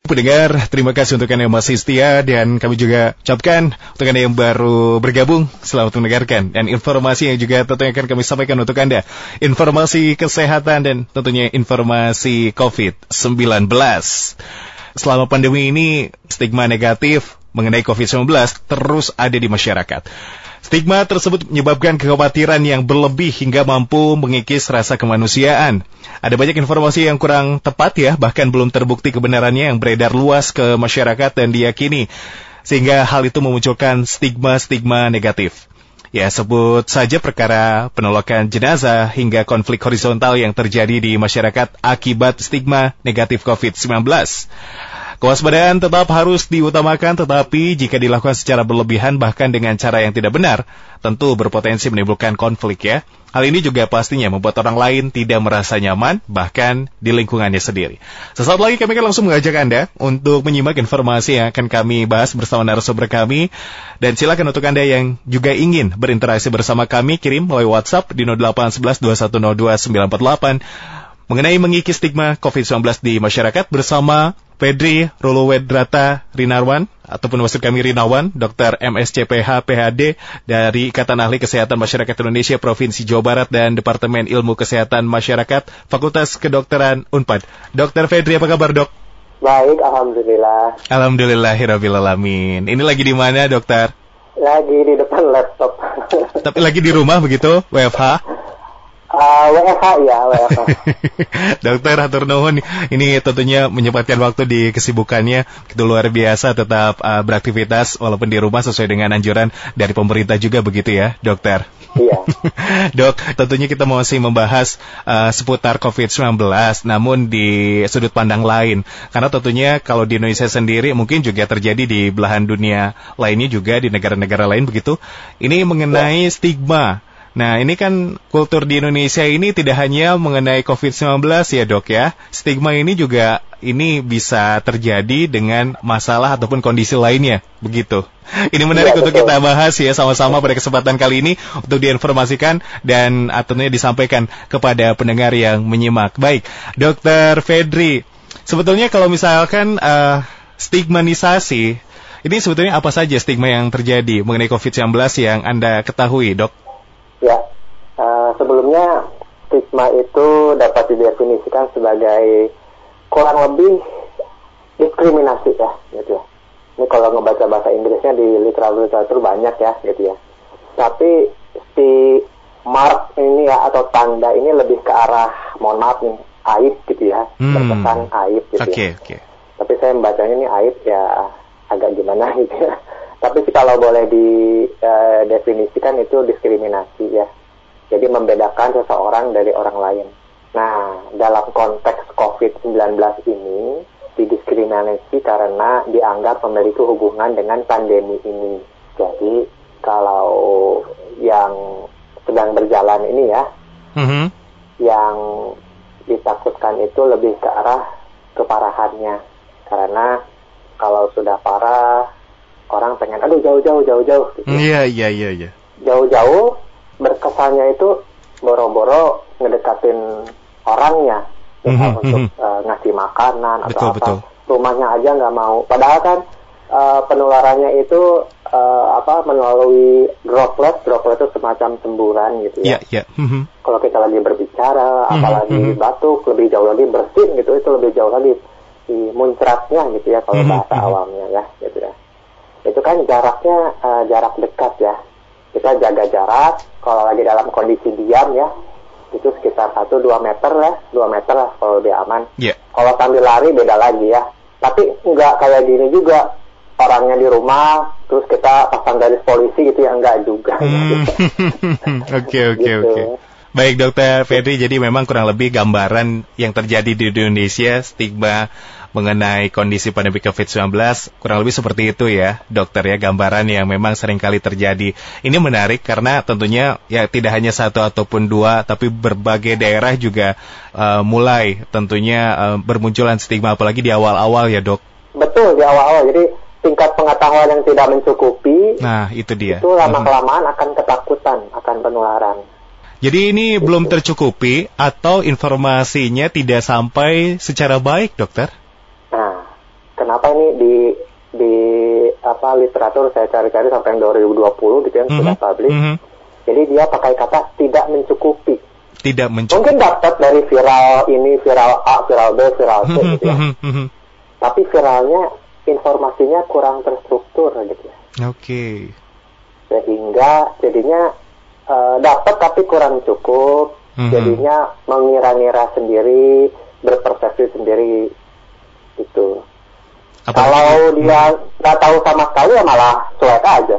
Pendengar, terima kasih untuk Anda yang masih setia dan kami juga ucapkan untuk Anda yang baru bergabung, selamat mendengarkan. Dan informasi yang juga tentunya akan kami sampaikan untuk Anda, informasi kesehatan dan tentunya informasi COVID-19. Selama pandemi ini, stigma negatif mengenai COVID-19 terus ada di masyarakat. Stigma tersebut menyebabkan kekhawatiran yang berlebih hingga mampu mengikis rasa kemanusiaan. Ada banyak informasi yang kurang tepat ya, bahkan belum terbukti kebenarannya yang beredar luas ke masyarakat dan diyakini. Sehingga hal itu memunculkan stigma-stigma negatif. Ya, sebut saja perkara penolakan jenazah hingga konflik horizontal yang terjadi di masyarakat akibat stigma negatif COVID-19. Kewaspadaan tetap harus diutamakan, tetapi jika dilakukan secara berlebihan bahkan dengan cara yang tidak benar, tentu berpotensi menimbulkan konflik ya. Hal ini juga pastinya membuat orang lain tidak merasa nyaman, bahkan di lingkungannya sendiri. Sesaat lagi kami akan langsung mengajak Anda untuk menyimak informasi yang akan kami bahas bersama narasumber kami. Dan silakan untuk Anda yang juga ingin berinteraksi bersama kami, kirim melalui WhatsApp di 0811 2102 948 mengenai mengikis stigma COVID-19 di masyarakat bersama Pedri Ruluwedrata Rinarwan ataupun maksud kami Rinawan, Dr. MSCPH PhD dari Ikatan Ahli Kesehatan Masyarakat Indonesia Provinsi Jawa Barat dan Departemen Ilmu Kesehatan Masyarakat Fakultas Kedokteran Unpad. Dr. Fedri apa kabar, Dok? Baik, alhamdulillah. Alhamdulillahirabbil Ini lagi di mana, Dokter? Lagi di depan laptop. Tapi lagi di rumah begitu, WFH? Uh, WFH ya, WFH. Dokter Hatur Nuhun, ini tentunya menyempatkan waktu di kesibukannya itu luar biasa tetap uh, beraktivitas walaupun di rumah sesuai dengan anjuran dari pemerintah juga begitu ya, Dokter. Iya. Dok, tentunya kita masih membahas uh, seputar COVID-19, namun di sudut pandang lain. Karena tentunya kalau di Indonesia sendiri mungkin juga terjadi di belahan dunia lainnya juga di negara-negara lain begitu. Ini mengenai ya. stigma Nah, ini kan kultur di Indonesia ini tidak hanya mengenai COVID-19 ya dok ya. Stigma ini juga ini bisa terjadi dengan masalah ataupun kondisi lainnya, begitu. Ini menarik ya, untuk kita bahas ya sama-sama pada kesempatan kali ini untuk diinformasikan dan tentunya disampaikan kepada pendengar yang menyimak. Baik, Dokter Fedri, sebetulnya kalau misalkan uh, stigmanisasi, ini sebetulnya apa saja stigma yang terjadi mengenai COVID-19 yang Anda ketahui, dok? Ya, uh, sebelumnya stigma itu dapat didefinisikan sebagai kurang lebih diskriminasi ya, gitu ya. Ini kalau ngebaca bahasa Inggrisnya di literatur banyak ya, gitu ya. Tapi si mark ini ya atau tanda ini lebih ke arah mohon maaf nih aib gitu ya, hmm. aib gitu okay, ya. Okay. Tapi saya membacanya ini aib ya agak gimana gitu ya. Tapi sih kalau boleh didefinisikan uh, itu diskriminasi ya. Jadi membedakan seseorang dari orang lain. Nah, dalam konteks COVID-19 ini didiskriminasi karena dianggap memiliki hubungan dengan pandemi ini. Jadi kalau yang sedang berjalan ini ya, mm-hmm. yang ditakutkan itu lebih ke arah keparahannya. Karena kalau sudah parah orang pengen aduh jauh-jauh jauh-jauh gitu. Iya iya iya iya. Jauh-jauh berkesannya itu boro-boro ngedekatin orangnya mm -hmm, untuk uh, ngasih makanan betul, atau apa. Betul. Rumahnya aja nggak mau. Padahal kan uh, penularannya itu uh, apa melalui droplet, droplet itu semacam semburan gitu ya. Yeah, yeah. Mm -hmm. Kalau kita lagi berbicara, mm -hmm, apalagi mm -hmm. batuk, lebih jauh lagi bersin gitu, itu lebih jauh lagi di muncratnya gitu ya kalau mm -hmm, bahasa mm -hmm. awamnya ya gitu ya itu kan jaraknya uh, jarak dekat ya kita jaga jarak kalau lagi dalam kondisi diam ya itu sekitar satu dua meter ya dua meter lah kalau dia aman yeah. kalau sambil lari beda lagi ya tapi nggak kayak gini juga orangnya di rumah terus kita pasang garis polisi gitu ya enggak juga hmm. oke oke gitu. oke Baik dokter Fedri, jadi memang kurang lebih gambaran yang terjadi di Indonesia stigma mengenai kondisi pandemi COVID-19 kurang lebih seperti itu ya dokter ya gambaran yang memang sering kali terjadi. Ini menarik karena tentunya ya tidak hanya satu ataupun dua tapi berbagai daerah juga uh, mulai tentunya uh, bermunculan stigma apalagi di awal-awal ya dok. Betul di awal-awal jadi tingkat pengetahuan yang tidak mencukupi. Nah itu dia. Itu lama kelamaan akan ketakutan akan penularan. Jadi ini belum tercukupi atau informasinya tidak sampai secara baik, dokter? Kenapa ini di di apa literatur saya cari-cari sampai yang 2020 gitu yang Mhm. sudah publish. Mhm. Jadi dia pakai kata tidak mencukupi. Tidak mencukupi. Mungkin dapat dari viral ini, viral A, viral B, viral C Mhm, gitu ya. mhm, mhm. Tapi viralnya informasinya kurang terstruktur gitu ya. Oke. Sehingga jadinya eh, dapat tapi kurang cukup. Mhm. Jadinya mengira-ngira sendiri, berpersepsi sendiri gitu. Apalagi- Kalau dia nggak tahu sama sekali ya malah cuek aja.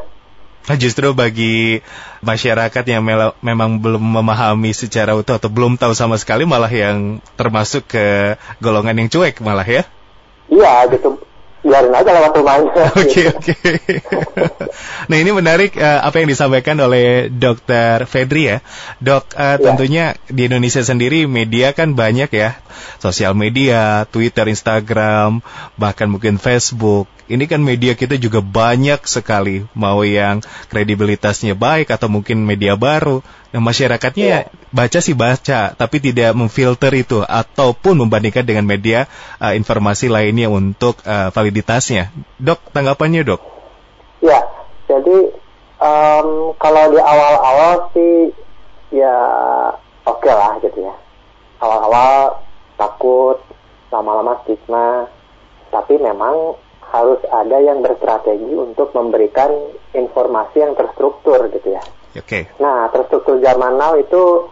Nah, justru bagi masyarakat yang memang belum memahami secara utuh atau belum tahu sama sekali malah yang termasuk ke golongan yang cuek malah ya. Iya gitu, biarin aja lewat rumahnya. Oke oke. nah ini menarik eh, apa yang disampaikan oleh Dokter Fedri ya. Dok, Ya. tentunya di Indonesia sendiri media kan banyak ya, sosial media, Twitter, Instagram, bahkan mungkin Facebook. Ini kan media kita juga banyak sekali, mau yang kredibilitasnya baik atau mungkin media baru. Nah masyarakatnya Ya. baca sih baca, tapi tidak memfilter itu ataupun membandingkan dengan media eh, informasi lainnya untuk eh, validitasnya. Dok, tanggapannya dok? Ya, jadi em, kalau di awal-awal sih ya oke lah gitu ya. Awal-awal takut, lama-lama stigma, tapi memang harus ada yang berstrategi untuk memberikan informasi yang terstruktur gitu ya. Oke. Nah, terstruktur zaman now itu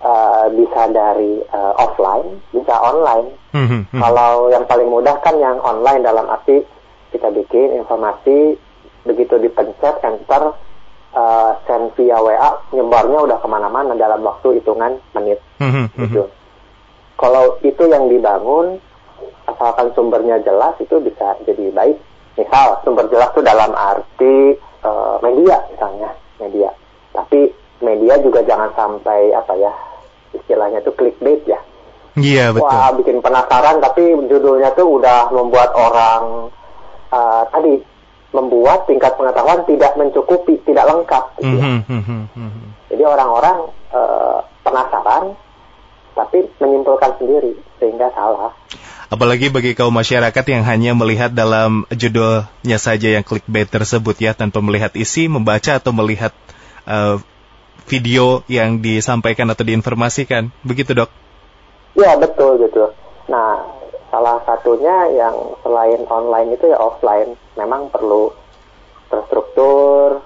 eh, bisa dari eh, offline, bisa online. Mhm, mhm. Kalau yang paling mudah kan yang online dalam arti kita bikin informasi begitu dipencet enter uh, send via WA nyebarnya udah ke mana-mana dalam waktu hitungan menit Mhm, mhm. gitu. Kalau itu yang dibangun asalkan sumbernya jelas itu bisa jadi baik. Misal sumber jelas itu dalam arti uh, media misalnya media. Tapi media juga jangan sampai apa ya istilahnya itu clickbait ya. Iya betul. Wah, bikin penasaran tapi judulnya tuh udah membuat orang uh, tadi membuat tingkat pengetahuan tidak mencukupi, tidak lengkap. Gitu ya. Mhm, mhm, mhm. Jadi orang-orang uh, penasaran tapi menyimpulkan sendiri sehingga salah. Apalagi bagi kaum masyarakat yang hanya melihat dalam judulnya saja yang clickbait tersebut ya tanpa melihat isi, membaca atau melihat eh, video yang disampaikan atau diinformasikan. Begitu dok? Ya betul gitu. Nah salah satunya yang selain online itu ya offline memang perlu terstruktur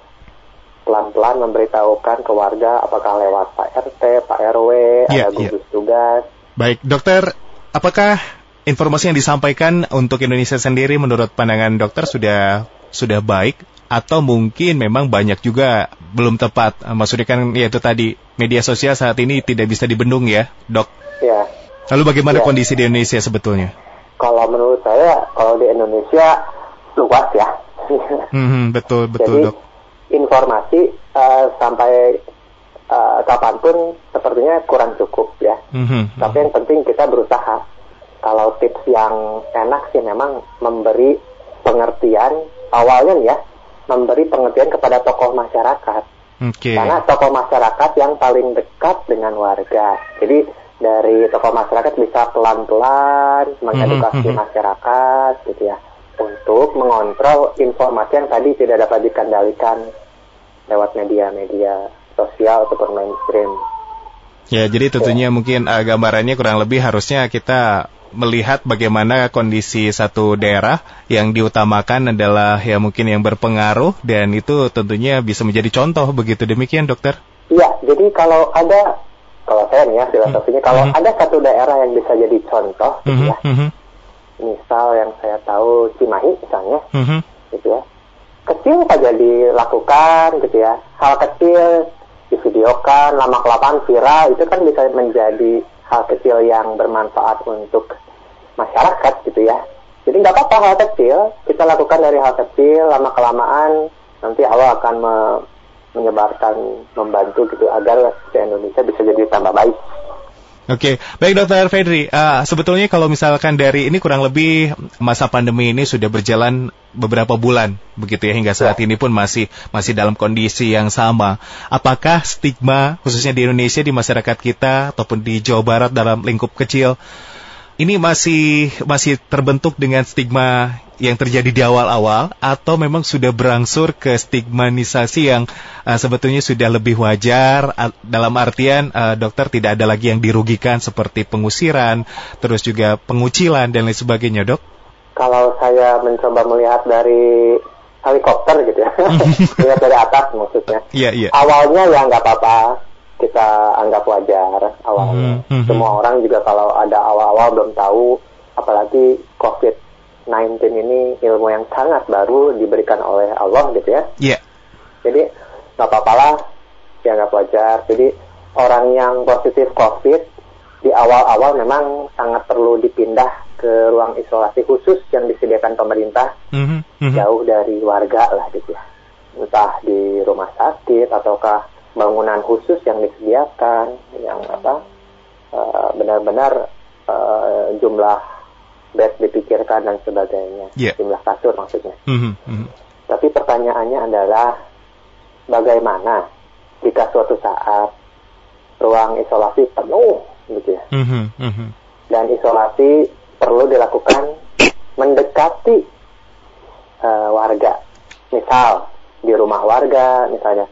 pelan-pelan memberitahukan ke warga apakah lewat Pak RT, Pak RW, Iya, ada gugus tugas. Baik dokter, apakah informasi yang disampaikan untuk Indonesia sendiri menurut pandangan dokter sudah sudah baik atau mungkin memang banyak juga belum tepat? Maksudnya kan ya itu tadi media sosial saat ini tidak bisa dibendung ya dok. Ya, Lalu bagaimana Ya. kondisi di Indonesia sebetulnya? kalau menurut saya kalau di Indonesia luas ya. Hmm, betul betul Jadi dok. informasi eh, sampai eh, kapan pun sepertinya kurang cukup ya. Mhm, Tapi yang penting kita berusaha. Kalau tips yang enak sih memang memberi pengertian awalnya nih ya, memberi pengertian kepada tokoh masyarakat. Oke. Karena tokoh masyarakat yang paling dekat dengan warga. Jadi dari tokoh masyarakat bisa pelan-pelan mengedukasi Mhm, mhm. masyarakat gitu ya untuk mengontrol informasi yang tadi tidak dapat dikendalikan lewat media-media sosial ataupun mainstream. Ya, jadi tentunya mungkin uh, gambarannya kurang lebih harusnya kita melihat bagaimana kondisi satu daerah yang diutamakan adalah ya mungkin yang berpengaruh dan itu tentunya bisa menjadi contoh begitu demikian dokter. Iya, jadi kalau ada kalau saya nih ya filosofinya kalau Mhm. ada satu daerah yang bisa jadi contoh gitu Mhm, ya. mhm, Misal yang saya tahu Cimahi misalnya mhm. gitu ya. Kecil saja dilakukan gitu ya. Hal kecil divideokan, lama kelamaan viral itu kan bisa menjadi hal kecil yang bermanfaat untuk masyarakat gitu ya. Jadi nggak apa-apa hal kecil, kita lakukan dari hal kecil, lama kelamaan nanti Allah akan me- menyebarkan, membantu gitu agar Indonesia bisa jadi tambah baik. Oke, baik dokter Fedri. Uh, sebetulnya kalau misalkan dari ini kurang lebih masa pandemi ini sudah berjalan beberapa bulan, begitu ya hingga saat ini pun masih masih dalam kondisi yang sama. Apakah stigma khususnya di Indonesia di masyarakat kita ataupun di Jawa Barat dalam lingkup kecil ini masih masih terbentuk dengan stigma yang terjadi di awal-awal atau memang sudah berangsur ke stigmanisasi yang uh, sebetulnya sudah lebih wajar uh, dalam artian uh, dokter tidak ada lagi yang dirugikan seperti pengusiran, terus juga pengucilan dan lain sebagainya, Dok? Kalau saya mencoba melihat dari helikopter gitu ya, melihat dari atas maksudnya. Iya, iya. Awalnya ya nggak apa-apa, kita anggap wajar awalnya. Mm -hmm. Semua orang juga kalau ada awal-awal belum tahu, apalagi COVID-19 ini ilmu yang sangat baru diberikan oleh Allah gitu ya. Iya. Yeah. Jadi nggak apa-apa lah, dianggap wajar. Jadi orang yang positif COVID di awal-awal memang sangat perlu dipindah ke ruang isolasi khusus yang disediakan pemerintah mm -hmm. jauh dari warga lah gitu ya. Entah di rumah sakit ataukah bangunan khusus yang disediakan yang apa uh, benar-benar uh, jumlah bed dipikirkan dan sebagainya yeah. jumlah kasur maksudnya mm -hmm. tapi pertanyaannya adalah bagaimana jika suatu saat ruang isolasi penuh gitu ya mm -hmm. dan isolasi perlu dilakukan mendekati uh, warga misal di rumah warga misalnya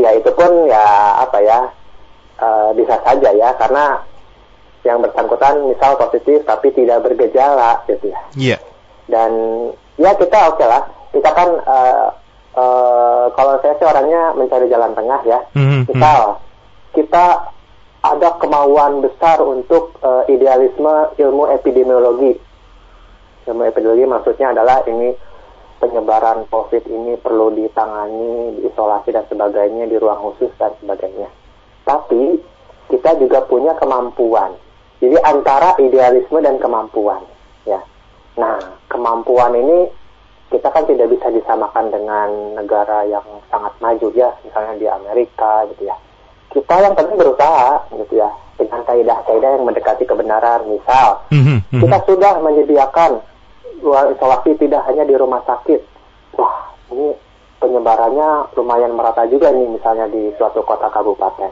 ya itu pun ya apa ya uh, bisa saja ya karena yang bersangkutan misal positif tapi tidak bergejala gitu ya. Iya. Yeah. Dan ya kita oke okay lah. Kita kan uh, uh, kalau saya sih orangnya mencari jalan tengah ya. Mm-hmm. Misal kita ada kemauan besar untuk uh, idealisme ilmu epidemiologi. Ilmu epidemiologi maksudnya adalah ini penyebaran COVID ini perlu ditangani, diisolasi dan sebagainya di ruang khusus dan sebagainya. Tapi kita juga punya kemampuan. Jadi antara idealisme dan kemampuan, ya. Nah, kemampuan ini kita kan tidak bisa disamakan dengan negara yang sangat maju ya, misalnya di Amerika gitu ya. Kita yang penting berusaha gitu ya, dengan kaidah-kaidah yang mendekati kebenaran. Misal, mm -hmm. kita sudah menyediakan isolasi tidak hanya di rumah sakit. Wah, ini penyebarannya lumayan merata juga nih misalnya di suatu kota kabupaten.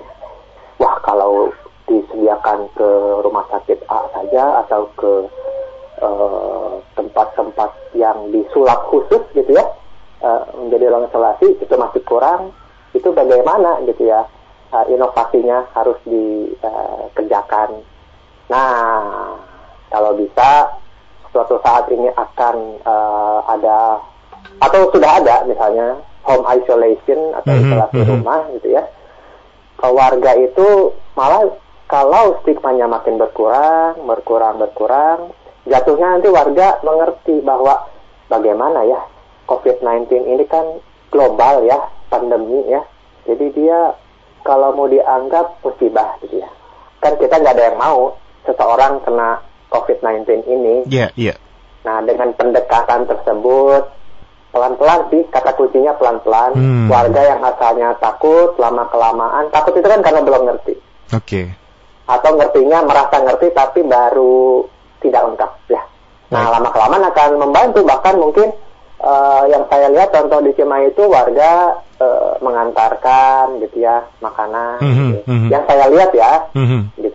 Wah, kalau disediakan ke rumah sakit A saja atau ke tempat-tempat uh, yang disulap khusus gitu ya uh, menjadi ruang isolasi itu masih kurang itu bagaimana gitu ya uh, inovasinya harus dikerjakan nah kalau bisa suatu saat ini akan uh, ada atau sudah ada misalnya home isolation atau mm-hmm, isolasi mm -hmm. rumah gitu ya. Warga itu malah kalau stigmanya makin berkurang berkurang berkurang jatuhnya nanti warga mengerti bahwa bagaimana ya COVID-19 ini kan global ya pandemi ya. Jadi dia kalau mau dianggap musibah gitu ya. Kan kita nggak ada yang mau seseorang kena COVID-19 ini. Iya, yeah, iya. Yeah. Nah, dengan pendekatan tersebut, pelan-pelan sih, kata kuncinya pelan-pelan. Hmm. Warga yang asalnya takut, lama-kelamaan, takut itu kan karena belum ngerti. Oke. Okay. Atau ngertinya merasa ngerti tapi baru tidak lengkap ya. Nah, lama-kelamaan akan membantu, bahkan mungkin uh, yang saya lihat contoh di Cimahi itu warga uh, mengantarkan gitu ya makanan. Mm -hmm, gitu. mm -hmm. Yang saya lihat ya, mm -hmm. gitu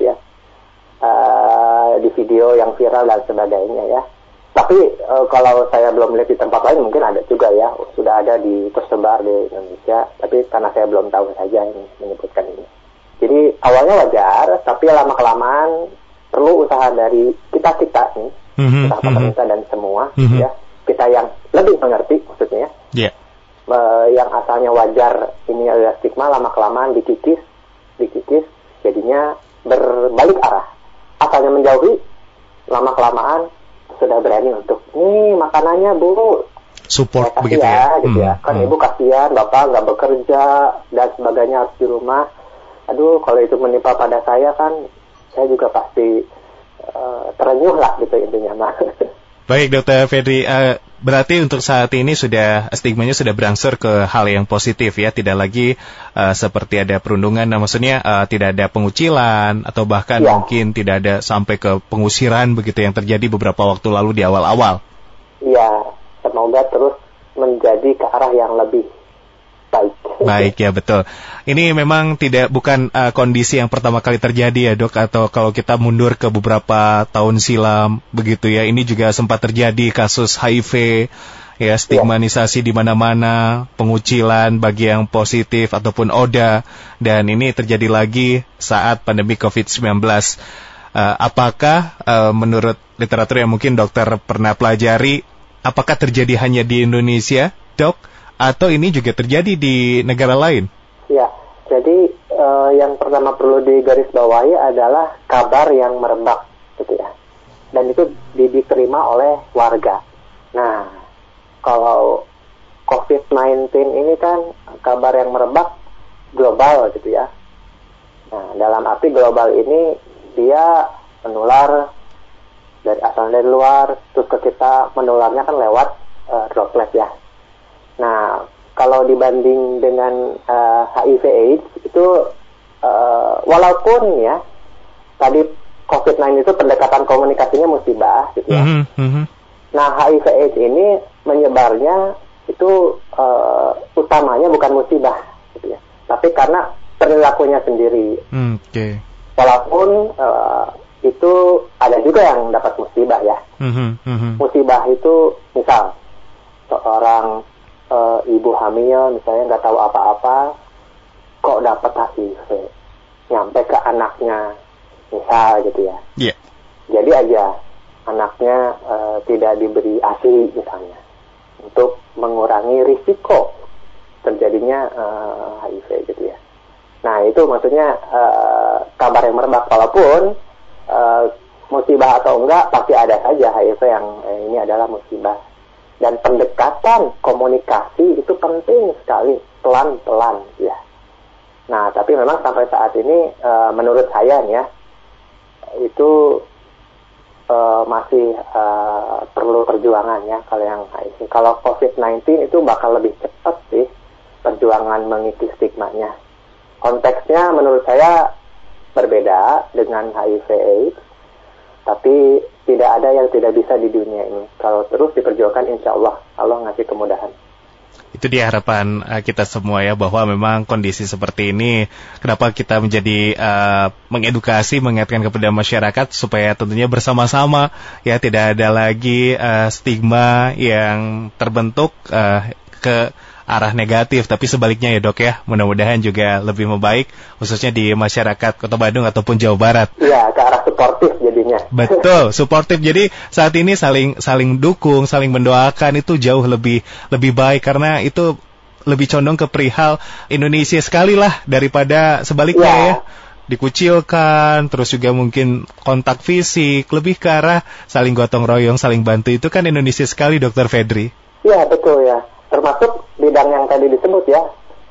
video yang viral dan sebagainya ya. Tapi uh, kalau saya belum lihat di tempat lain mungkin ada juga ya, sudah ada di tersebar di Indonesia. Tapi karena saya belum tahu saja ini menyebutkan ini. Jadi awalnya wajar, tapi lama kelamaan perlu usaha dari kita kita nih, mm-hmm, usaha mhm. pemerintah dan semua mm-hmm. ya, kita yang lebih mengerti maksudnya. Yeah. Uh, yang asalnya wajar ini adalah stigma lama kelamaan dikikis, dikikis, jadinya berbalik arah asalnya menjauhi lama kelamaan sudah berani untuk nih makanannya bu support begitu ya, gitu ya. hmm, ya kan hmm. ibu kasihan bapak nggak bekerja dan sebagainya harus di rumah aduh kalau itu menimpa pada saya kan saya juga pasti uh, terenyuh lah gitu intinya mah baik dokter Fedri uh, Berarti untuk saat ini sudah stigmanya sudah berangsur ke hal yang positif ya, tidak lagi uh, seperti ada perundungan, nah, maksudnya uh, tidak ada pengucilan atau bahkan ya. mungkin tidak ada sampai ke pengusiran begitu yang terjadi beberapa waktu lalu di awal-awal. Iya, semoga terus menjadi ke arah yang lebih baik. Baik ya betul. Ini memang tidak bukan uh, kondisi yang pertama kali terjadi ya dok atau kalau kita mundur ke beberapa tahun silam begitu ya. Ini juga sempat terjadi kasus HIV ya stigmanisasi di mana-mana, pengucilan bagi yang positif ataupun ODA dan ini terjadi lagi saat pandemi COVID-19. Uh, apakah uh, menurut literatur yang mungkin dokter pernah pelajari, apakah terjadi hanya di Indonesia, dok? Atau ini juga terjadi di negara lain? Ya, jadi uh, yang pertama perlu digarisbawahi adalah kabar yang merebak, gitu ya. Dan itu diterima oleh warga. Nah, kalau COVID-19 ini kan kabar yang merebak global, gitu ya. Nah, dalam arti global ini dia menular dari asal dari luar, terus ke kita menularnya kan lewat uh, droplet ya Nah, kalau dibanding dengan uh, eh, HIV/AIDS itu uh, walaupun ya tadi COVID-19 itu pendekatan komunikasinya musibah gitu ya. Mm -hmm. Nah, HIV/AIDS ini menyebarnya itu uh, utamanya bukan musibah gitu ya, tapi karena perilakunya sendiri. Mm, Oke. Okay. Walaupun uh, itu ada juga yang dapat musibah ya. Mm -hmm. Musibah itu misal seorang uh, ibu hamil misalnya nggak tahu apa-apa kok dapat HIV nyampe ke anaknya misal gitu ya. Yeah. jadi aja anaknya uh, tidak diberi ASI misalnya untuk mengurangi risiko terjadinya uh, HIV gitu ya. Nah itu maksudnya uh, kabar yang merebak. Walaupun uh, musibah atau enggak pasti ada saja HIV yang eh, ini adalah musibah dan pendekatan komunikasi itu penting sekali pelan-pelan ya. Nah, tapi memang sampai saat ini e, menurut saya ya itu e, masih e, perlu perjuangan ya kalau yang. Kalau COVID-19 itu bakal lebih cepat sih perjuangan mengikis stigmanya. Konteksnya menurut saya berbeda dengan HIV AIDS, tapi tidak ada yang tidak bisa di dunia ini. Kalau terus diperjuangkan, insya Allah Allah ngasih kemudahan. Itu dia harapan uh, kita semua ya bahwa memang kondisi seperti ini, kenapa kita menjadi uh, mengedukasi, mengingatkan kepada masyarakat supaya tentunya bersama-sama ya tidak ada lagi uh, stigma yang terbentuk uh, ke arah negatif, tapi sebaliknya ya dok ya, mudah-mudahan juga lebih membaik, khususnya di masyarakat Kota Bandung ataupun Jawa Barat. Iya, ke arah suportif jadinya. Betul, suportif. Jadi saat ini saling saling dukung, saling mendoakan itu jauh lebih lebih baik karena itu lebih condong ke perihal Indonesia sekali lah daripada sebaliknya ya. ya dikucilkan, terus juga mungkin kontak fisik, lebih ke arah saling gotong royong, saling bantu itu kan Indonesia sekali, Dokter Fedri. Iya betul ya termasuk bidang yang tadi disebut ya.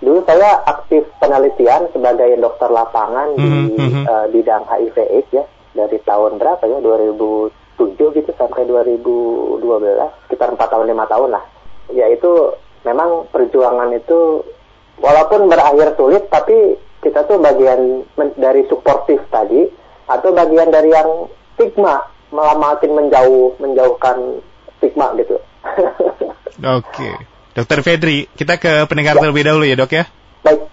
Dulu saya aktif penelitian sebagai dokter lapangan mm -hmm. di uh, bidang HIV AIDS ya dari tahun berapa ya 2007 gitu sampai 2012 sekitar 4 tahun 5 tahun lah. Yaitu memang perjuangan itu walaupun berakhir sulit tapi kita tuh bagian dari suportif tadi atau bagian dari yang stigma malah makin menjauh menjauhkan stigma gitu. Oke. Okay. Dokter Fedri, kita ke pendengar ya. terlebih dahulu ya dok ya. Baik.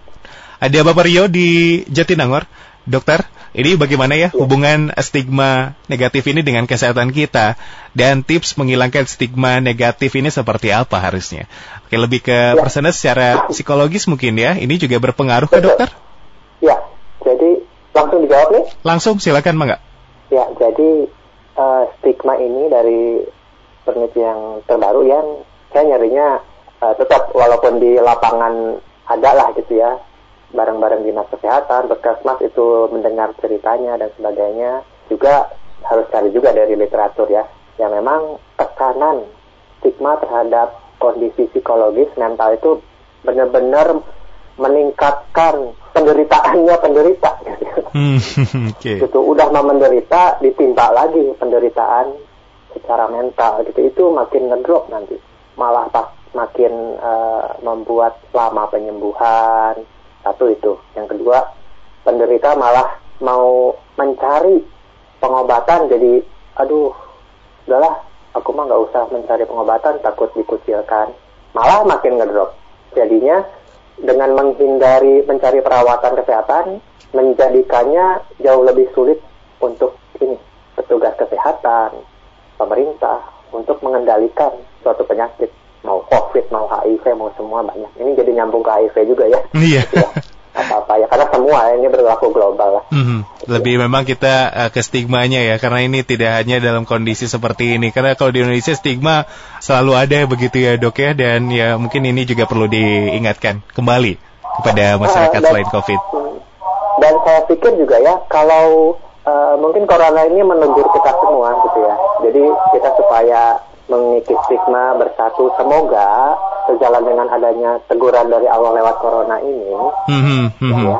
Ada Bapak Rio di Jatinangor. Dokter, ini bagaimana ya, ya hubungan stigma negatif ini dengan kesehatan kita dan tips menghilangkan stigma negatif ini seperti apa harusnya? Oke, lebih ke ya. personal secara psikologis mungkin ya. Ini juga berpengaruh ke dokter? Ya, jadi langsung dijawab nih? Langsung, silakan Mangga. Ya, jadi uh, stigma ini dari penelitian yang terbaru yang saya nyarinya uh, tetap walaupun di lapangan ada lah gitu ya. Bareng-bareng dinas kesehatan, puskesmas itu mendengar ceritanya dan sebagainya. Juga harus cari juga dari literatur ya. Yang memang tekanan stigma terhadap kondisi psikologis mental itu benar-benar meningkatkan penderitaannya penderita. Gitu. Hmm, okay. Gitu udah mau menderita ditimpa lagi penderitaan secara mental gitu. Itu makin ngedrop nanti. Malah pas makin uh, membuat lama penyembuhan. Satu itu. Yang kedua penderita malah mau mencari pengobatan. Jadi aduh udahlah aku mah nggak usah mencari pengobatan takut dikucilkan. Malah makin ngedrop. Jadinya dengan menghindari mencari perawatan kesehatan menjadikannya jauh lebih sulit untuk ini petugas kesehatan, pemerintah untuk mengendalikan suatu penyakit mau COVID, mau HIV, mau semua banyak. Ini jadi nyambung ke HIV juga ya. Iya. Ya, apa-apa ya, karena semua ini berlaku global lah. Mhm. Lebih memang kita uh, ke stigmanya ya, karena ini tidak hanya dalam kondisi seperti ini. Karena kalau di Indonesia stigma selalu ada begitu ya dok ya, dan ya mungkin ini juga perlu diingatkan kembali kepada masyarakat Ah, dan- selain COVID. Hmm. Dan saya pikir juga ya, kalau uh, mungkin corona ini menegur kita semua gitu ya. Jadi kita supaya mengikis stigma bersatu, semoga sejalan dengan adanya teguran dari Allah lewat corona ini, Mhm, mhm, ya,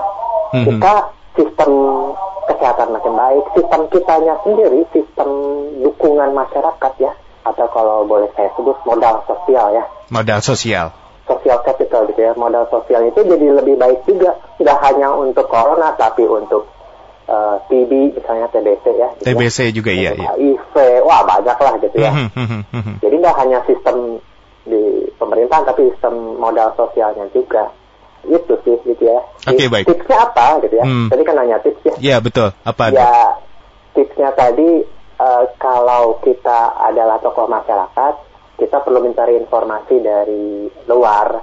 mhm. kita sistem kesehatan makin baik, sistem kitanya sendiri, sistem dukungan masyarakat ya, atau kalau boleh saya sebut modal sosial ya, Modal sosial. social capital gitu ya, modal sosial itu jadi lebih baik juga, tidak hanya untuk corona tapi untuk eh, TB misalnya TBC ya, gitu ya. TBC juga iya, Untuk iya. HIV, wah banyak lah gitu ya. Mhm, mhm, mhm. Jadi nggak hanya sistem di pemerintahan tapi sistem modal sosialnya juga. Itu sih gitu ya. Oke, baik. Tipsnya apa gitu ya? Hmm. Tadi kan nanya tips ya. Ya betul. Apa? Ya tipsnya tadi eh, kalau kita adalah tokoh masyarakat, kita perlu mencari informasi dari luar,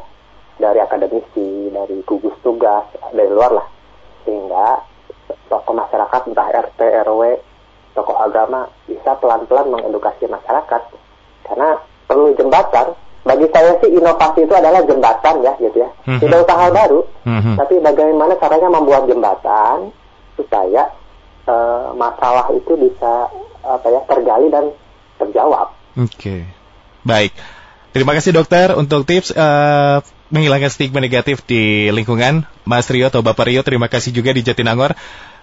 dari akademisi, dari gugus tugas, dari luar lah. Sehingga tokoh masyarakat, entah RT, RW, tokoh agama, bisa pelan-pelan mengedukasi masyarakat. Karena perlu jembatan. Bagi saya sih inovasi itu adalah jembatan ya gitu ya. Mhm. Tidak usah hal baru, Mhm. tapi bagaimana caranya membuat jembatan supaya eh, masalah itu bisa apa ya tergali dan terjawab. Oke. Baik. Terima kasih dokter untuk tips eh, menghilangkan stigma negatif di lingkungan. Mas Rio atau Bapak Rio, terima kasih juga di Jatinangor.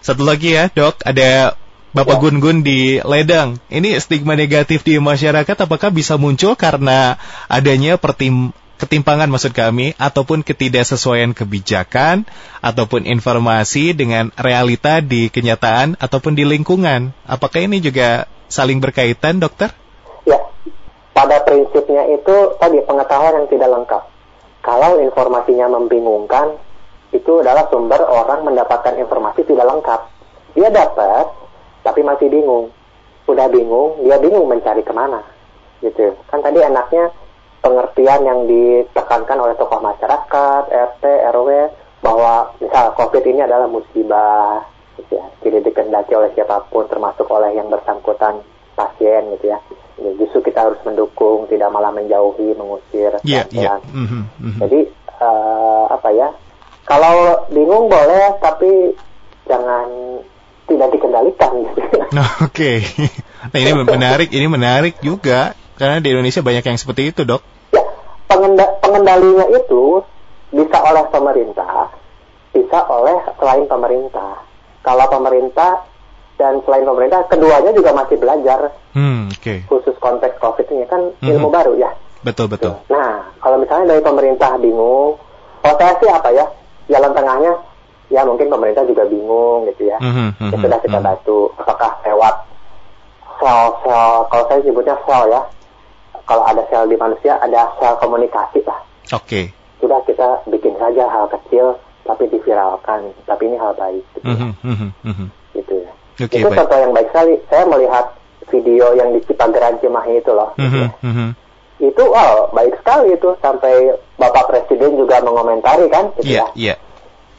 Satu lagi ya dok, ada Bapak Ya. Gun-Gun di Ledang. Ini stigma negatif di masyarakat apakah bisa muncul karena adanya pertim ketimpangan maksud kami ataupun ketidaksesuaian kebijakan ataupun informasi dengan realita di kenyataan ataupun di lingkungan. Apakah ini juga saling berkaitan, dokter? Ya, pada prinsipnya itu tadi pengetahuan yang tidak lengkap. Kalau informasinya membingungkan, itu adalah sumber orang mendapatkan informasi tidak lengkap. Dia dapat, tapi masih bingung. Udah bingung, dia bingung mencari ke mana. Gitu. Kan tadi enaknya pengertian yang ditekankan oleh tokoh masyarakat, RT, RW, bahwa misal COVID ini adalah musibah, gitu ya, tidak dikendaki oleh siapa pun, termasuk oleh yang bersangkutan pasien, gitu ya. Ya, Justru kita harus mendukung, tidak malah menjauhi, mengusir. Iya, iya. pelan-pelan. Mhm, mhm. Jadi eh, apa ya? Kalau bingung boleh, tapi jangan tidak dikendalikan. Oke. Nah, ini menarik, ini menarik juga karena di Indonesia banyak yang seperti itu, Dok. ya, pengenda- pengendalinya itu bisa oleh pemerintah, bisa oleh selain pemerintah. Kalau pemerintah dan selain pemerintah, keduanya juga masih belajar Hmm, oke. khusus konteks COVID ini kan Mhm. ilmu baru ya. Betul, betul. Nah, kalau misalnya dari pemerintah bingung, saya sih apa ya, jalan tengahnya, ya mungkin pemerintah juga bingung gitu ya. Mhm, mhm, Ya sudah kita mhm. bantu, apakah lewat sel-sel, kalau saya sebutnya sel ya, kalau ada sel di manusia, ada sel komunikasi lah. Oke. Sudah kita bikin saja hal kecil, tapi diviralkan, tapi ini hal baik gitu, mhm, mhm. gitu ya. Oke, itu baik. contoh yang baik sekali. Saya melihat video yang di Cipageran Cimahi itu loh. gitu ya Mhm, mhm. itu wow baik sekali itu sampai bapak presiden juga mengomentari kan? Gitu Iya, ya. iya.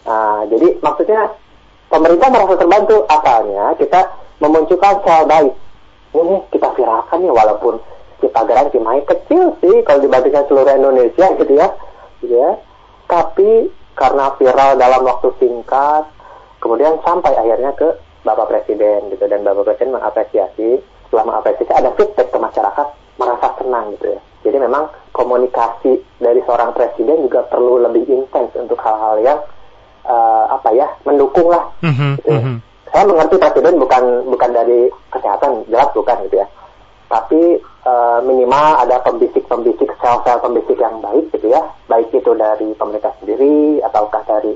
Nah, jadi maksudnya pemerintah merasa terbantu. Asalnya kita memunculkan sel baik. Ini kita viralkan ya walaupun Cipageran Cimahi kecil sih kalau dibandingkan seluruh Indonesia gitu ya. Gitu ya. Tapi karena viral dalam waktu singkat kemudian sampai akhirnya ke bapak presiden gitu. Dan bapak presiden mengapresiasi setelah mengapresiasi ada feedback ke masyarakat merasa senang gitu ya. Jadi memang komunikasi dari seorang presiden juga perlu lebih intens untuk hal-hal yang eh, apa ya mendukung lah. Mhm, gitu mhm. saya mengerti presiden bukan bukan dari kesehatan jelas bukan gitu ya. Tapi eh, minimal ada pembisik-pembisik sel-sel pembisik yang baik gitu ya. Baik itu dari pemerintah sendiri ataukah dari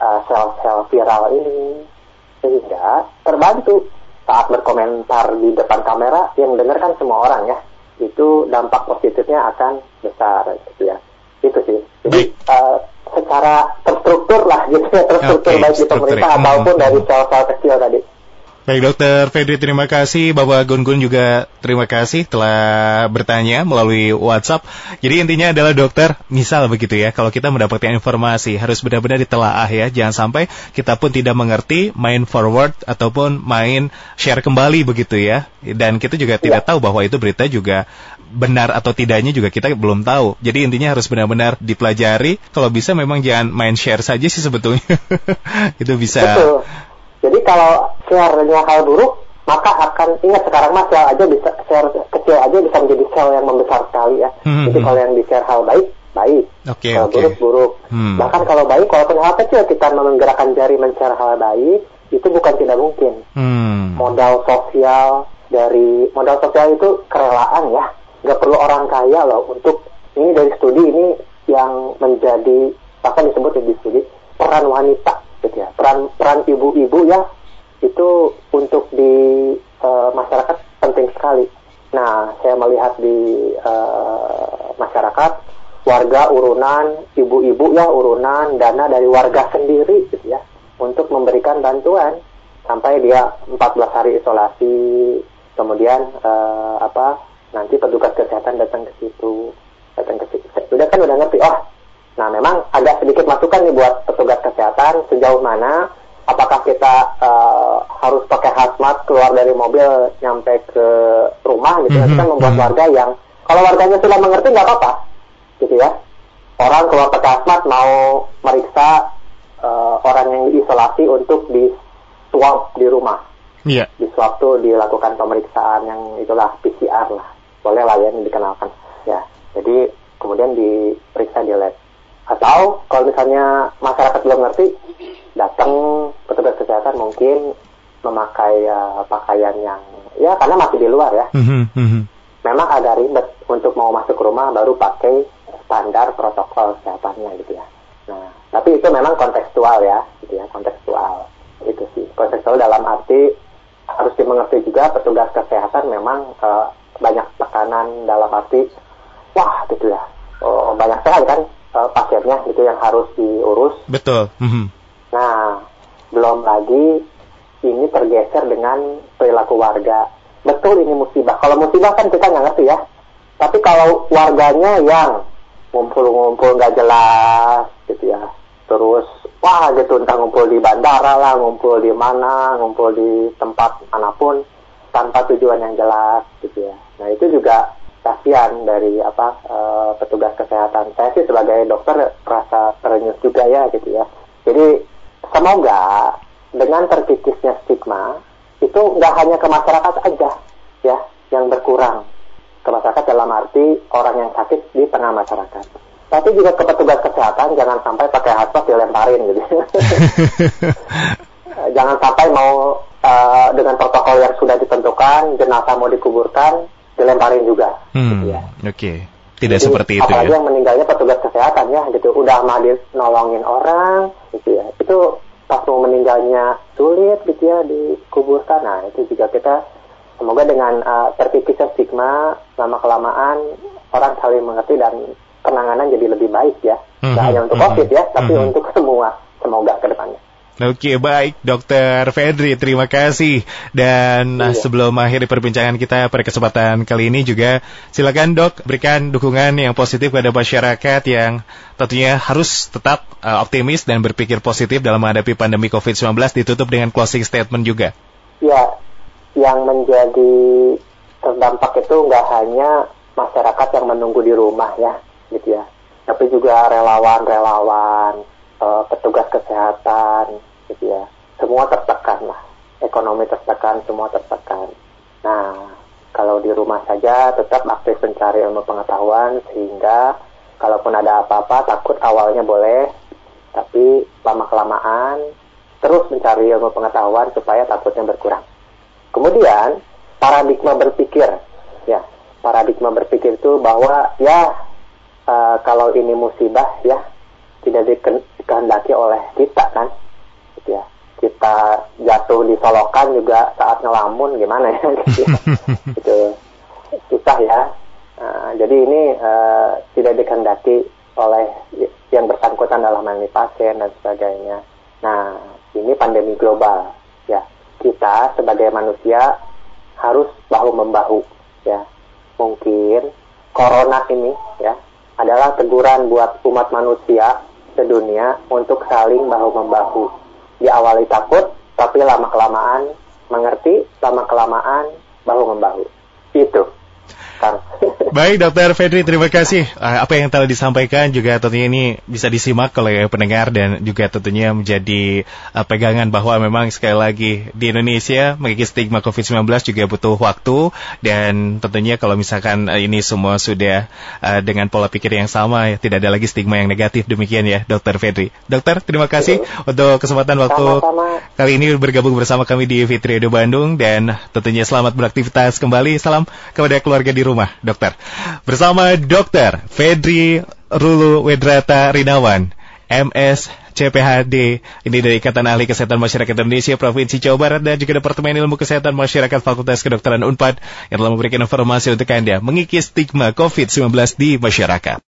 eh, sel-sel viral ini. Sehingga terbantu saat berkomentar di depan kamera yang dengar kan semua orang ya itu dampak positifnya akan besar gitu ya itu sih jadi eh, secara terstruktur lah gitu ya terstruktur Oke, baik di pemerintah struktur. ataupun Hmm. dari sel-sel kecil tadi. Baik dokter Fedri terima kasih. Bapak Gun Gun juga terima kasih telah bertanya melalui WhatsApp. Jadi intinya adalah dokter misal begitu ya Kalau kita mendapatkan informasi harus benar-benar ditelaah ya. Jangan sampai kita pun tidak mengerti main forward ataupun main share kembali begitu ya. Dan kita juga tidak tahu bahwa itu berita juga benar atau tidaknya juga kita belum tahu. Jadi intinya harus benar-benar dipelajari. Kalau bisa memang jangan main share saja sih sebetulnya. Itu bisa Betul. Jadi kalau share-nya hal buruk, maka akan ingat sekarang mas share aja bisa share kecil aja bisa menjadi sel yang membesar sekali ya. Hmm, Jadi hmm. kalau yang di share hal baik, baik. Oke kalau oke buruk buruk. Hmm. Bahkan kalau baik, walaupun hal kecil kita menggerakkan jari men-share hal baik, itu bukan tidak mungkin. Hmm. Modal sosial dari modal sosial itu kerelaan ya. Nggak perlu orang kaya loh untuk ini dari studi ini yang menjadi bahkan disebut di studi peran wanita gitu ya peran peran ibu-ibu ya itu untuk di eh, masyarakat penting sekali. Nah saya melihat di eh, masyarakat warga urunan ibu-ibu ya urunan dana dari warga sendiri gitu ya untuk memberikan bantuan sampai dia 14 hari isolasi kemudian eh, apa nanti petugas kesehatan datang ke situ datang ke situ udah kan udah ngerti oh nah memang agak sedikit masukan nih buat petugas kesehatan sejauh mana apakah kita eh, harus pakai hazmat keluar dari mobil nyampe ke rumah gitu itu kan membuat mhm. warga yang kalau warganya sudah mengerti nggak apa-apa gitu ya. Orang keluar pakai hazmat mau meriksa eh, orang yang diisolasi untuk di swab di rumah. Iya. Di swab tuh dilakukan pemeriksaan yang itulah PCR lah. Boleh lah ya dikenalkan ya. Jadi kemudian diperiksa di lab atau kalau misalnya masyarakat belum ngerti datang petugas kesehatan mungkin memakai eh, pakaian yang ya karena masih di luar ya Mhm, mhm. memang agak ribet untuk mau masuk rumah baru pakai standar protokol kesehatannya gitu ya. Nah, tapi itu memang kontekstual ya, gitu ya, kontekstual. Itu sih, kontekstual dalam arti harus dimengerti juga petugas kesehatan memang eh, banyak tekanan dalam arti wah gitu ya. Oh, banyak sekali kan pasiennya gitu yang harus diurus. Betul Mhm. Nah, belum lagi ini tergeser dengan perilaku warga. Betul ini musibah. Kalau musibah kan kita nggak ngerti ya. Tapi kalau warganya yang ngumpul-ngumpul nggak jelas gitu ya. Terus wah gitu entah ngumpul di bandara lah, ngumpul di mana, ngumpul di tempat mana pun tanpa tujuan yang jelas gitu ya. Nah itu juga kasihan dari apa eh, petugas kesehatan. Saya sih sebagai dokter rasa terenyuh juga ya gitu ya. Jadi semoga dengan terkikisnya stigma itu nggak hanya ke masyarakat aja ya yang berkurang ke masyarakat dalam arti orang yang sakit di tengah masyarakat. Tapi juga ke petugas kesehatan jangan sampai pakai hazmat dilemparin gitu. jangan sampai mau eh, dengan protokol yang sudah ditentukan jenazah mau dikuburkan dilemparin juga. Hmm, gitu ya. Oke, tidak Jadi, seperti itu apalagi ya. yang meninggalnya petugas kesehatan ya gitu. Udah mah dia nolongin orang gitu ya. Itu pas mau meninggalnya sulit gitu ya dikuburkan. Nah itu juga kita semoga dengan uh, stigma lama kelamaan orang saling mengerti dan penanganan jadi lebih baik ya. Mhm, Nggak hanya untuk mhm, covid ya tapi mhm. untuk semua. Semoga ke depannya Oke, baik, Dokter Fedri, terima kasih. Dan nah, Iya. sebelum akhiri perbincangan kita pada kesempatan kali ini juga, silakan dok berikan dukungan yang positif kepada masyarakat yang tentunya harus tetap uh, optimis dan berpikir positif dalam menghadapi pandemi COVID-19 ditutup dengan closing statement juga. ya yang menjadi terdampak itu nggak hanya masyarakat yang menunggu di rumah ya gitu ya tapi juga relawan-relawan eh, petugas kesehatan gitu ya. Semua tertekan lah. Ekonomi tertekan semua tertekan. Nah kalau di rumah saja tetap aktif mencari ilmu pengetahuan sehingga kalaupun ada apa-apa takut awalnya boleh tapi lama kelamaan terus mencari ilmu pengetahuan supaya takutnya berkurang. Kemudian paradigma berpikir. Ya paradigma berpikir itu bahwa ya eh, kalau ini musibah ya tidak dikehendaki oleh kita kan gitu ya kita jatuh di solokan juga saat ngelamun gimana ya gitu ya. itu susah ya Eh, jadi ini eh, tidak dikehendaki oleh yang bersangkutan dalam melayani pasien dan sebagainya. Nah, ini pandemi global ya. Kita sebagai manusia harus bahu membahu ya. Mungkin corona ini ya adalah teguran buat umat manusia sedunia untuk saling bahu membahu. Diawali takut, tapi lama kelamaan mengerti, lama kelamaan bahu Baik, Dokter Fedri, terima kasih. Ah, apa yang telah disampaikan juga tentunya ini bisa disimak oleh pendengar dan juga tentunya menjadi uh, pegangan bahwa memang sekali lagi di Indonesia mengikis stigma COVID-19 juga butuh waktu dan tentunya kalau misalkan uh, ini semua sudah dengan pola pikir yang sama, tidak ada lagi stigma yang negatif. Demikian ya, Dokter Fedri. Dokter, terima kasih untuk kesempatan waktu Sama-sama. kali ini bergabung bersama kami di Fitri Edo Bandung dan tentunya selamat beraktivitas kembali. Salam kepada keluarga di rumah, Dokter. Bersama Dokter Fedri Rulu Wedrata Rinawan, MS CPHD, ini dari Ikatan Ahli Kesehatan Masyarakat Indonesia Provinsi Jawa Barat dan juga Departemen Ilmu Kesehatan Masyarakat Fakultas Kedokteran UNPAD yang telah memberikan informasi untuk Anda mengikis stigma COVID-19 di masyarakat.